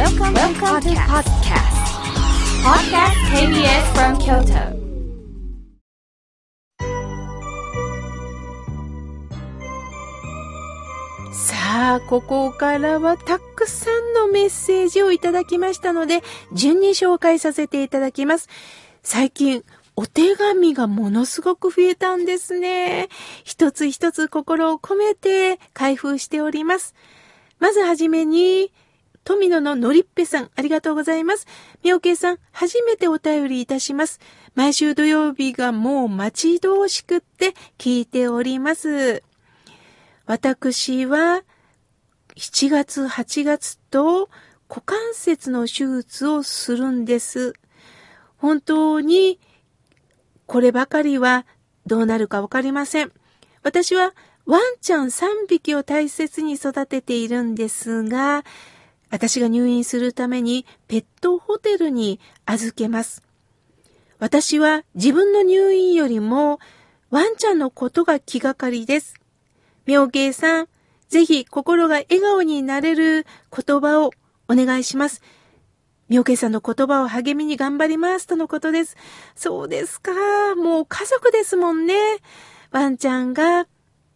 Welcome, Welcome to podcast. Podcast KBS from Kyoto. さあ、ここからはたくさんのメッセージをいただきましたので、順に紹介させていただきます。最近、お手紙がものすごく増えたんですね。一つ一つ心を込めて開封しております。まずはじめに、富野ののりっぺさん、ありがとうございます。みおけいさん、初めてお便りいたします。毎週土曜日がもう待ち遠しくって聞いております。私は7月、8月と股関節の手術をするんです。本当にこればかりはどうなるかわかりません。私はワンちゃん3匹を大切に育てているんですが、私が入院するためにペットホテルに預けます。私は自分の入院よりもワンちゃんのことが気がかりです。妙慶さん、ぜひ心が笑顔になれる言葉をお願いします。妙慶さんの言葉を励みに頑張りますとのことです。そうですか。もう家族ですもんね。ワンちゃんが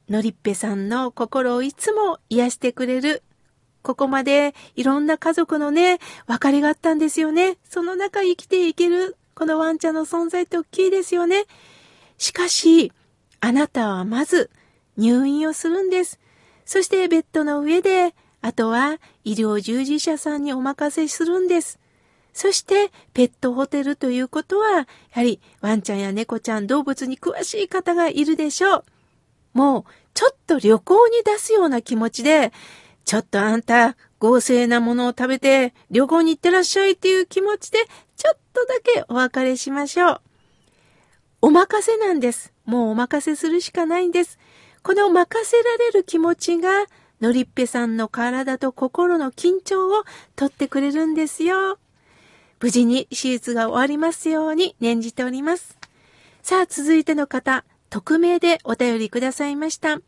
のりっぺさんの心をいつも癒してくれる。ここまでいろんな家族のね、別れがあったんですよね。その中生きていける、このワンちゃんの存在って大きいですよね。しかし、あなたはまず入院をするんです。そしてベッドの上で、あとは医療従事者さんにお任せするんです。そして、ペットホテルということは、やはりワンちゃんや猫ちゃん、動物に詳しい方がいるでしょう。もう、ちょっと旅行に出すような気持ちで、ちょっとあんた、合成なものを食べて旅行に行ってらっしゃいっていう気持ちで、ちょっとだけお別れしましょう。お任せなんです。もうお任せするしかないんです。この任せられる気持ちが、のりっぺさんの体と心の緊張を取ってくれるんですよ。無事に手術が終わりますように念じております。さあ、続いての方。匿名でお便りくださいました。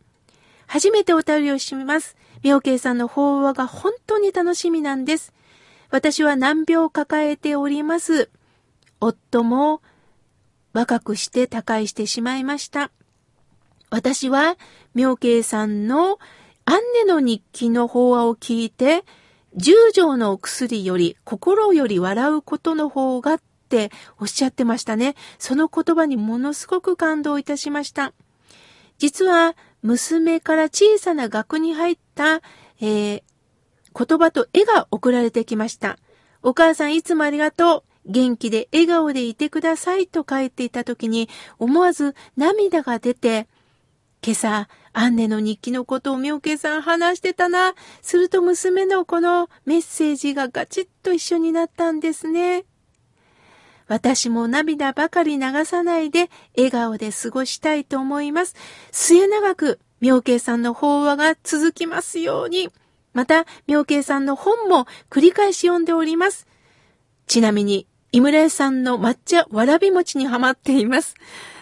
初めてお便りをします。妙慶さんの法話が本当に楽しみなんです。私は難病を抱えております。夫も若くして他界してしまいました。私は妙慶さんのアンネの日記の法話を聞いて、十条のお薬より心より笑うことの方がっておっしゃってましたね。その言葉にものすごく感動いたしました。実は、娘から小さな額に入った、えー、言葉と絵が送られてきました。お母さんいつもありがとう。元気で笑顔でいてくださいと書いていた時に思わず涙が出て、今朝、アンネの日記のことを妙慶さん話してたな。すると娘のこのメッセージがガチッと一緒になったんですね。私も涙ばかり流さないで笑顔で過ごしたいと思います。末永く妙慶さんの法話が続きますように。また、妙慶さんの本も繰り返し読んでおります。ちなみに、井村屋さんの抹茶わらび餅にハマっています。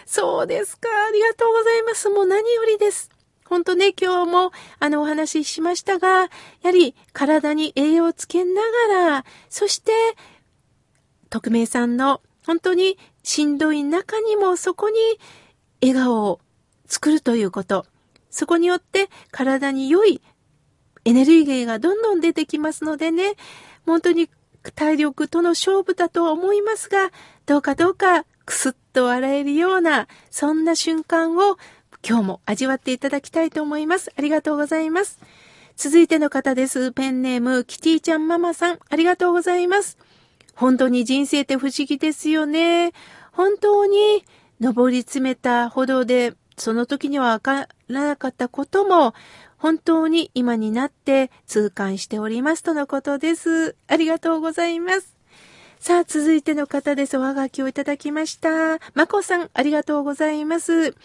そうですか。ありがとうございます。もう何よりです。ほんとね、今日もあのお話ししましたが、やはり体に栄養をつけながら、そして匿名さんの本当にしんどい中にもそこに笑顔を作るということ。そこによって体に良いエネルギーがどんどん出てきますのでね、本当に体力との勝負だと思いますが、どうかどうかくすっと笑えるような、そんな瞬間を今日も味わっていただきたいと思います。ありがとうございます。続いての方です。ペンネーム、キティちゃんママさん、ありがとうございます。本当に人生って不思議ですよね。本当に登り詰めたほどで、その時にはわからなかったことも、本当に今になって痛感しておりますとのことです。ありがとうございます。さあ、続いての方です。おはがきをいただきました。まこさん、ありがとうございます。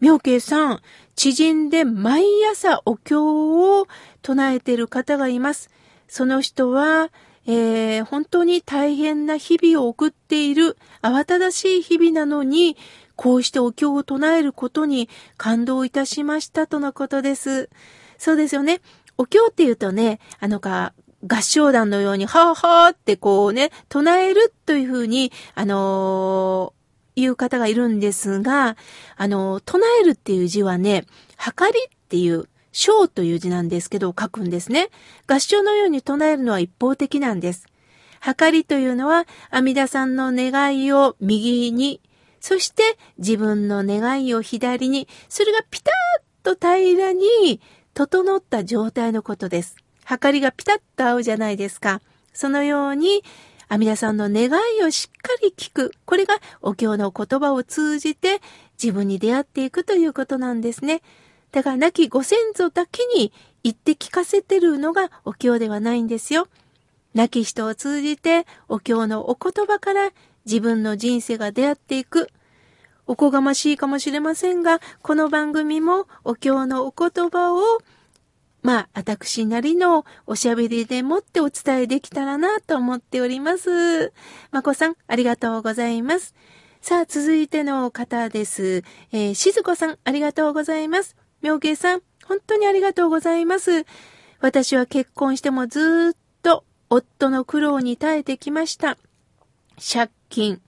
妙慶さん、知人で毎朝お経を唱えている方がいます。その人は、えー、本当に大変な日々を送っている慌ただしい日々なのに、こうしてお経を唱えることに感動いたしましたとのことです。そうですよね。お経って言うとね、あのか、合唱団のように、はぁはぁってこうね、唱えるというふうに、あのー、いう方がいるんですが、あのー、唱えるっていう字はね、はかりっていう、章という字なんですけど、書くんですね。合唱のように唱えるのは一方的なんです。はかりというのは、阿弥陀さんの願いを右に、そして自分の願いを左に、それがピタッと平らに整った状態のことです。はかりがピタッと合うじゃないですか。そのように、阿弥陀さんの願いをしっかり聞く。これがお経の言葉を通じて自分に出会っていくということなんですね。だから亡きご先祖だけに言って聞かせてるのがお経ではないんですよ。亡き人を通じてお経のお言葉から自分の人生が出会っていく。おこがましいかもしれませんが、この番組もお経のお言葉をまあ、私なりのおしゃべりでもってお伝えできたらなと思っております。まこさん、ありがとうございます。さあ、続いての方です。えー、しずこさん、ありがとうございます。妙慶さん、本当にありがとうございます。私は結婚してもずっと夫の苦労に耐えてきました。借金、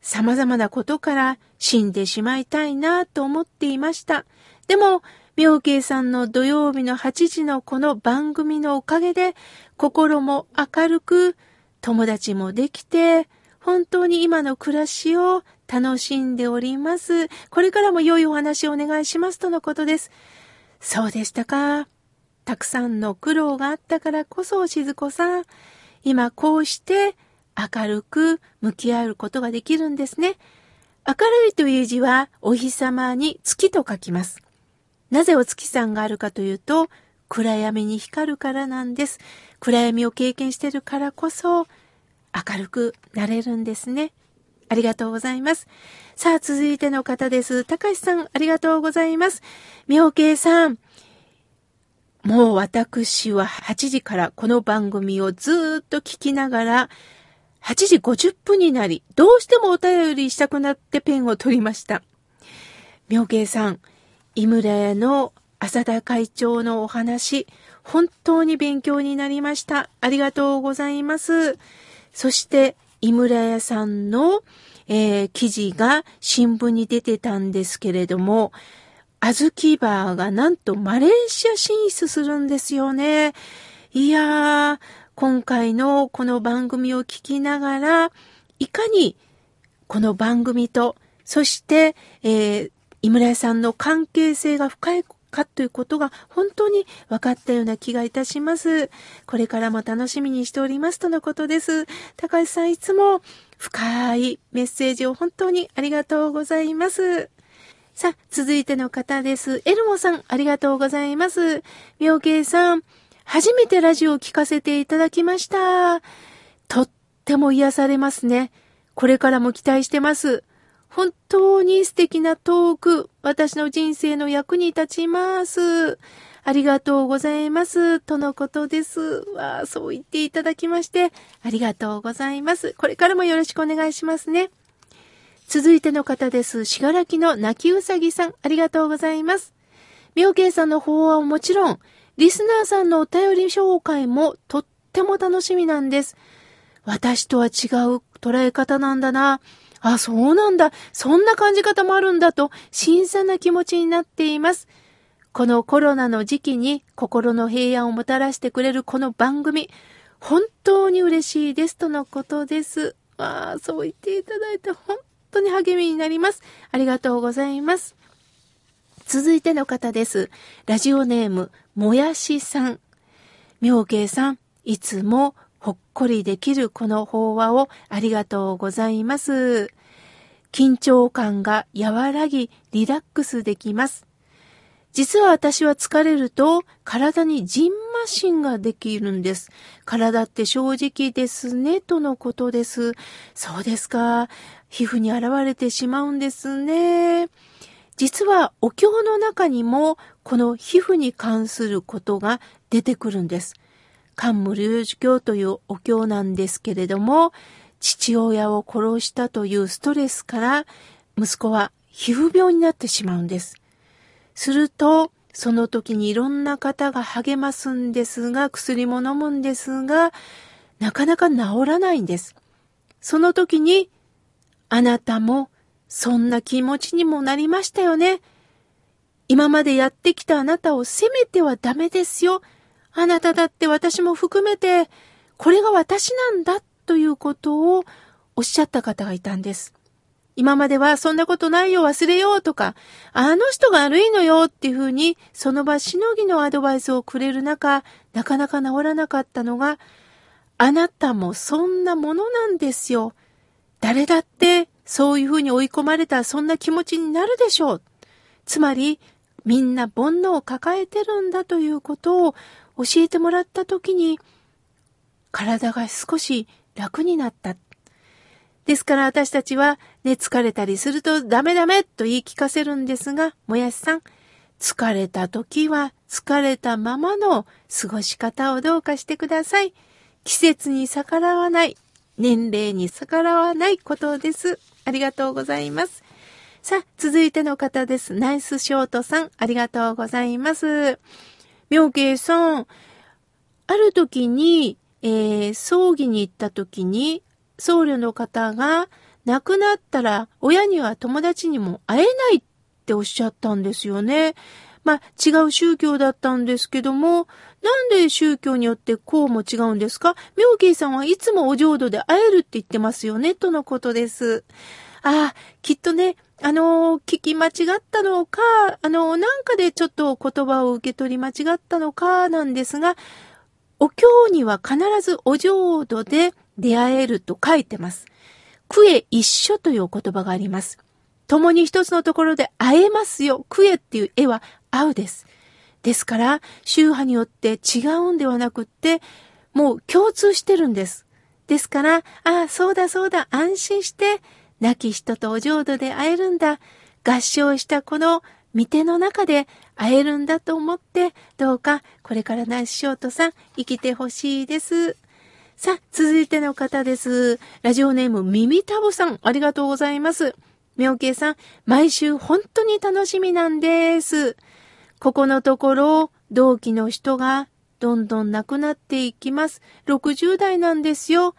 様々なことから死んでしまいたいなと思っていました。でも、妙慶さんの土曜日の8時のこの番組のおかげで、心も明るく、友達もできて、本当に今の暮らしを楽しんでおります。これからも良いお話をお願いしますとのことです。そうでしたか。たくさんの苦労があったからこそ、静子さん、今こうして明るく向き合うことができるんですね。明るいという字はお日様に月と書きます。なぜお月さんがあるかというと、暗闇に光るからなんです。暗闇を経験してるからこそ、明るくなれるんですね。ありがとうございます。さあ、続いての方です。たかしさん、ありがとうございます。妙慶さん、もう私は8時からこの番組をずっと聞きながら、8時50分になり、どうしてもお便りしたくなってペンを取りました。妙慶さん、井村屋の浅田会長のお話、本当に勉強になりました。ありがとうございます。そして、井村屋さんの、えー、記事が新聞に出てたんですけれども、小豆バーがなんとマレーシア進出するんですよね。いやー、今回のこの番組を聞きながら、いかにこの番組と、そして、えー、井村屋さんの関係性が深いかということが本当に分かったような気がいたします。これからも楽しみにしておりますとのことです。高橋さんいつも深いメッセージを本当にありがとうございます。さあ、続いての方です。エルモさん、ありがとうございます。妙慶さん、初めてラジオを聞かせていただきました。とっても癒されますね。これからも期待してます。本当に素敵なトーク、私の人生の役に立ちます。ありがとうございます。とのことです。わあ、そう言っていただきまして、ありがとうございます。これからもよろしくお願いしますね。続いての方です。しがらきの泣きうさぎさん、ありがとうございます。妙慶さんの法はもちろん、リスナーさんのお便り紹介もとっても楽しみなんです。私とは違う捉え方なんだな。あ、そうなんだ。そんな感じ方もあるんだと、新鮮な気持ちになっています。このコロナの時期に心の平安をもたらしてくれるこの番組、本当に嬉しいですとのことです。わあ、そう言っていただいて本当に励みになります。ありがとうございます。続いての方です。ラジオネーム、もやしさん。妙慶さん、いつもほっこりできるこの法話をありがとうございます。緊張感が和らぎリラックスできます。実は私は疲れると体にジンマシンができるんです。体って正直ですね、とのことです。そうですか。皮膚に現れてしまうんですね。実はお経の中にもこの皮膚に関することが出てくるんです。漢無流儒教というお経なんですけれども、父親を殺したというストレスから息子は皮膚病になってしまうんです。すると、その時にいろんな方が励ますんですが、薬も飲むんですが、なかなか治らないんです。その時に、あなたもそんな気持ちにもなりましたよね。今までやってきたあなたを責めてはダメですよ。あなただって私も含めて、これが私なんだということをおっしゃった方がいたんです。今まではそんなことないよ忘れようとか、あの人が悪いのよっていうふうにその場しのぎのアドバイスをくれる中、なかなか治らなかったのが、あなたもそんなものなんですよ。誰だってそういうふうに追い込まれたそんな気持ちになるでしょう。つまり、みんな煩悩を抱えてるんだということを教えてもらったときに、体が少し楽になった。ですから私たちは、ね、疲れたりするとダメダメと言い聞かせるんですが、もやしさん、疲れた時は疲れたままの過ごし方をどうかしてください。季節に逆らわない、年齢に逆らわないことです。ありがとうございます。さあ、続いての方です。ナイスショートさん、ありがとうございます。妙慶さん、ある時に、えー、葬儀に行った時に、僧侶の方が亡くなったら親には友達にも会えないっておっしゃったんですよね。まあ、違う宗教だったんですけども、なんで宗教によってこうも違うんですか？妙慶さんはいつもお浄土で会えるって言ってますよね、とのことです。ああ、きっとね、あの聞き間違ったのか、あのなんかでちょっと言葉を受け取り間違ったのかなんですが、お経には必ずお浄土で出会えると書いてます。区へ一緒という言葉があります。共に一つのところで会えますよ。区へっていう絵は合うです。ですから、宗派によって違うんではなくって、もう共通してるんです。ですから、ああ、そうだそうだ、安心して、亡き人とお浄土で会えるんだ。合唱したこの見ての中で会えるんだと思って、どうかこれからナイスショートさん生きてほしいです。さあ、続いての方です。ラジオネーム耳たぶさん、ありがとうございます。みょうけいさん、毎週本当に楽しみなんです。ここのところ、同期の人がどんどん亡くなっていきます。60代なんですよ。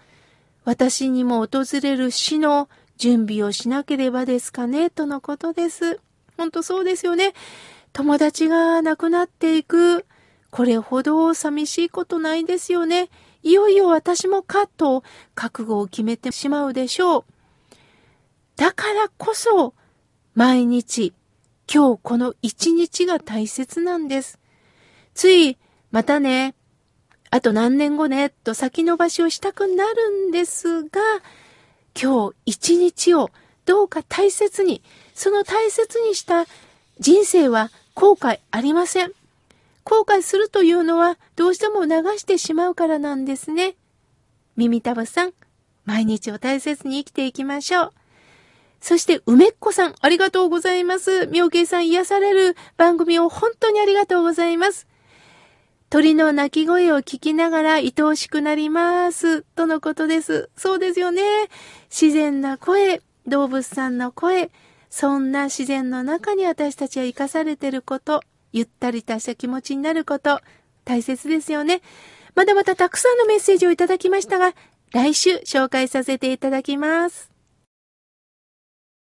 私にも訪れる死の準備をしなければですかね、とのことです。ほんとそうですよね。友達が亡くなっていく。これほど寂しいことないですよね。いよいよ私もかと覚悟を決めてしまうでしょう。だからこそ、毎日、今日この一日が大切なんです。つい、またね、あと何年後ね、と先延ばしをしたくなるんですが、今日一日をどうか大切に、その大切にした人生は後悔ありません。後悔するというのはどうしても流してしまうからなんですね。耳たぶさん、毎日を大切に生きていきましょう。そして、梅っ子さん、ありがとうございます。妙慶さん癒される番組を本当にありがとうございます。鳥の鳴き声を聞きながら愛おしくなります。とのことです。そうですよね。自然な声、動物さんの声、そんな自然の中に私たちは生かされていること、ゆったりとした気持ちになること、大切ですよね。まだまだたくさんのメッセージをいただきましたが、来週紹介させていただきます。